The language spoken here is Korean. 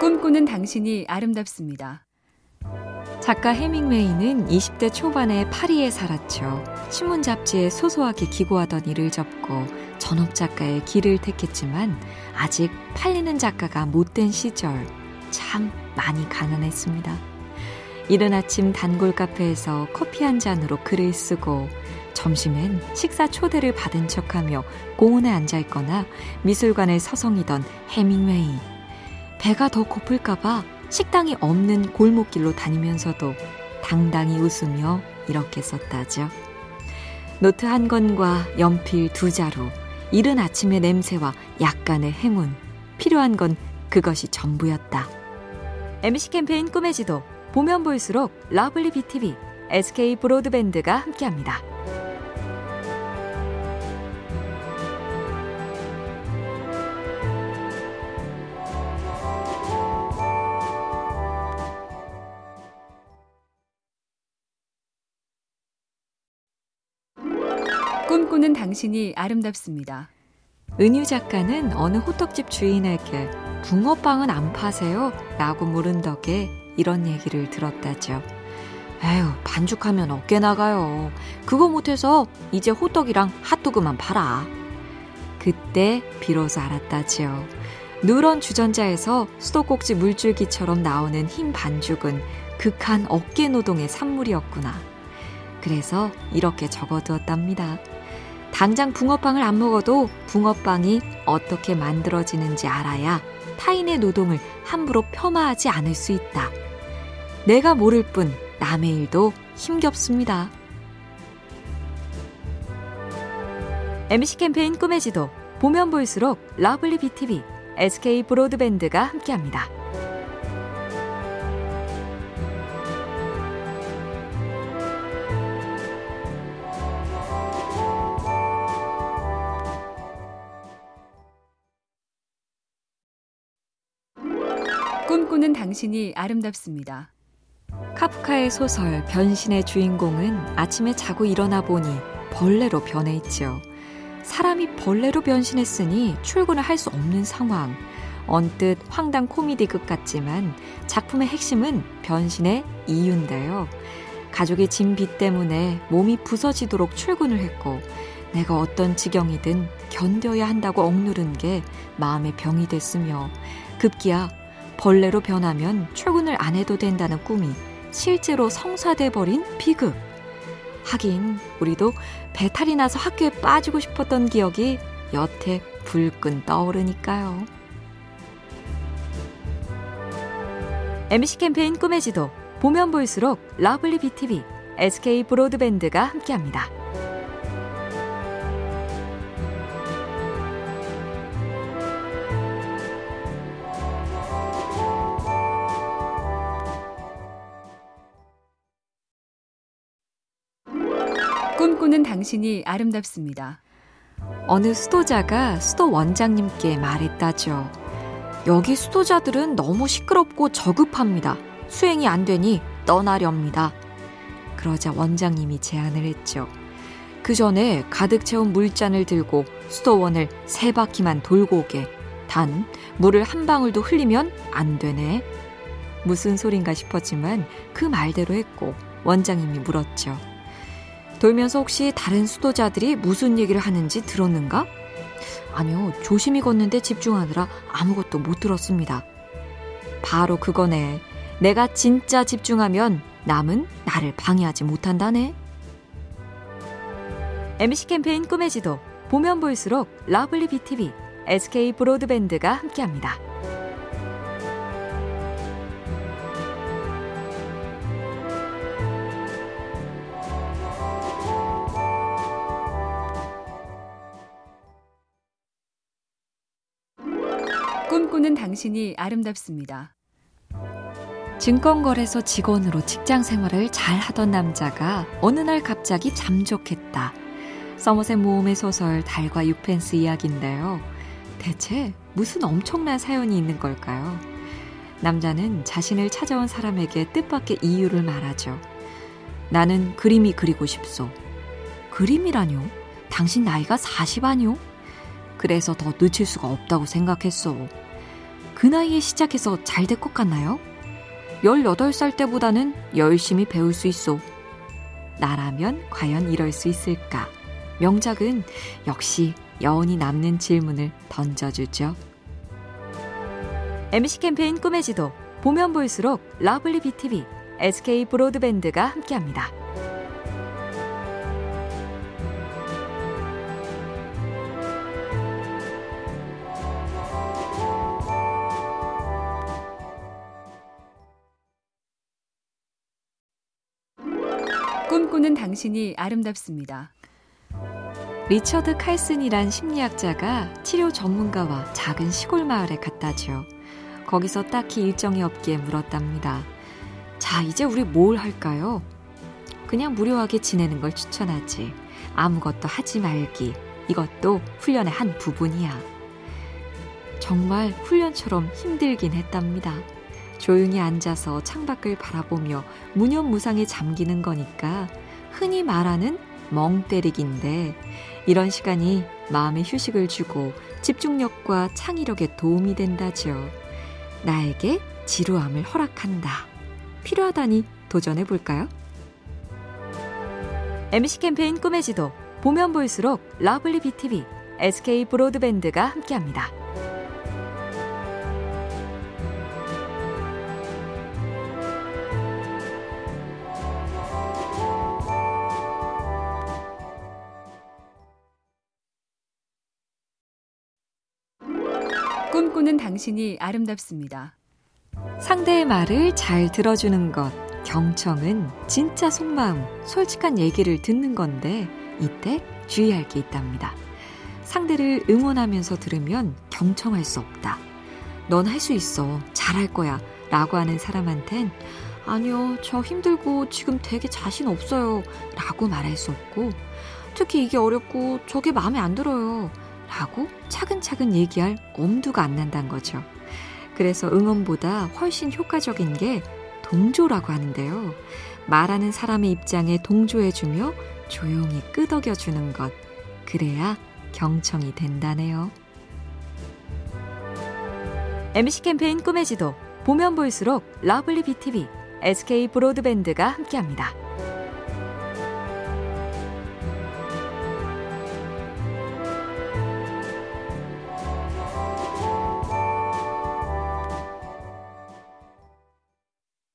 꿈꾸는 당신이 아름답습니다. 작가 해밍웨이는 20대 초반에 파리에 살았죠. 신문 잡지에 소소하게 기고하던 일을 접고 전업 작가의 길을 택했지만 아직 팔리는 작가가 못된 시절 참 많이 가난했습니다. 이른 아침 단골 카페에서 커피 한 잔으로 글을 쓰고 점심엔 식사 초대를 받은 척하며 공원에 앉아 있거나 미술관에 서성이던 헤밍웨이. 배가 더 고플까봐 식당이 없는 골목길로 다니면서도 당당히 웃으며 이렇게 썼다죠. 노트 한 권과 연필 두 자루, 이른 아침의 냄새와 약간의 행운. 필요한 건 그것이 전부였다. MBC 캠페인 꿈의 지도, 보면 볼수록 lovely BTV, SK 브로드밴드가 함께합니다. 꿈꾸는 당신이 아름답습니다. 은유 작가는 어느 호떡집 주인에게 붕어빵은 안 파세요? 라고 물은 덕에 이런 얘기를 들었다죠. 에휴, 반죽하면 어깨 나가요. 그거 못해서 이제 호떡이랑 핫도그만 팔아. 그때 비로소 알았다지요. 누런 주전자에서 수도꼭지 물줄기처럼 나오는 흰 반죽은 극한 어깨 노동의 산물이었구나. 그래서 이렇게 적어두었답니다. 당장 붕어빵을 안 먹어도 붕어빵이 어떻게 만들어지는지 알아야 타인의 노동을 함부로 폄하하지 않을 수 있다. 내가 모를 뿐 남의 일도 힘겹습니다. MBC 캠페인 꿈의 지도 보면 볼수록 lovely BTV, SK 브로드밴드가 함께합니다. 꿈꾸는 당신이 아름답습니다. 카프카의 소설 변신의 주인공은 아침에 자고 일어나 보니 벌레로 변해 있죠. 사람이 벌레로 변신했으니 출근을 할 수 없는 상황. 언뜻 황당 코미디극 같지만 작품의 핵심은 변신의 이유인데요. 가족의 진비 때문에 몸이 부서지도록 출근을 했고 내가 어떤 지경이든 견뎌야 한다고 억누른 게 마음의 병이 됐으며 급기야 벌레로 변하면 출근을 안 해도 된다는 꿈이 실제로 성사돼 버린 비극. 하긴 우리도 배탈이 나서 학교에 빠지고 싶었던 기억이 여태 불끈 떠오르니까요. MBC 캠페인 꿈의 지도 보면 볼수록 lovely BTV, SK 브로드밴드가 함께합니다. 꿈꾸는 당신이 아름답습니다. 어느 수도자가 수도 원장님께 말했다죠. 여기 수도자들은 너무 시끄럽고 저급합니다. 수행이 안 되니 떠나렵니다. 그러자 원장님이 제안을 했죠. 그 전에 가득 채운 물잔을 들고 수도원을 세 바퀴만 돌고 오게. 단, 물을 한 방울도 흘리면 안 되네. 무슨 소린가 싶었지만 그 말대로 했고 원장님이 물었죠. 돌면서 혹시 다른 수도자들이 무슨 얘기를 하는지 들었는가? 아니요, 조심히 걷는데 집중하느라 아무것도 못 들었습니다. 바로 그거네. 내가 진짜 집중하면 남은 나를 방해하지 못한다네. MBC 캠페인 꿈의 지도 보면 볼수록 lovely BTV, SK 브로드밴드가 함께합니다. 꿈꾸는 당신이 아름답습니다. 증권거래소 직원으로 직장 생활을 잘 하던 남자가 어느 날 갑자기 잠적했다. 서머셋 모험의 소설 달과 유펜스 이야기인데요. 대체 무슨 엄청난 사연이 있는 걸까요? 남자는 자신을 찾아온 사람에게 뜻밖의 이유를 말하죠. 나는 그림이 그리고 싶소. 그림이라뇨? 당신 나이가 40 아니오? 그래서 더 늦출 수가 없다고 생각했소. 그 나이에 시작해서 잘 될 것 같나요? 18살 때보다는 열심히 배울 수 있어. 나라면 과연 이럴 수 있을까? 명작은 역시 여운이 남는 질문을 던져주죠. MBC 캠페인 꿈의 지도 보면 볼수록 lovely BTV, SK 브로드밴드가 함께합니다. 꿈꾸는 당신이 아름답습니다. 리처드 칼슨이란 심리학자가 치료 전문가와 작은 시골 마을에 갔다죠. 거기서 딱히 일정이 없기에 물었답니다. 자, 이제 우리 뭘 할까요? 그냥 무료하게 지내는 걸 추천하지. 아무것도 하지 말기. 이것도 훈련의 한 부분이야. 정말 훈련처럼 힘들긴 했답니다. 조용히 앉아서 창밖을 바라보며 무념무상에 잠기는 거니까 흔히 말하는 멍 때리기인데 이런 시간이 마음의 휴식을 주고 집중력과 창의력에 도움이 된다죠. 나에게 지루함을 허락한다. 필요하다니 도전해 볼까요? MBC 캠페인 꿈의 지도 보면 볼수록 lovely BTV, SK 브로드밴드가 함께합니다. 꿈꾸는 당신이 아름답습니다. 상대의 말을 잘 들어주는 것, 경청은 진짜 속마음, 솔직한 얘기를 듣는 건데 이때 주의할 게 있답니다. 상대를 응원하면서 들으면 경청할 수 없다. 넌 할 수 있어. 잘할 거야. 라고 하는 사람한텐 아니요, 저 힘들고 지금 되게 자신 없어요. 라고 말할 수 없고 특히 이게 어렵고 저게 마음에 안 들어요. 라고 차근차근 얘기할 엄두가 안 난다는 거죠. 그래서 응원보다 훨씬 효과적인 게 동조라고 하는데요. 말하는 사람의 입장에 동조해주며 조용히 끄덕여주는 것. 그래야 경청이 된다네요. MBC 캠페인 꿈의 지도 보면 볼수록 lovely BTV, SK 브로드밴드가 함께합니다.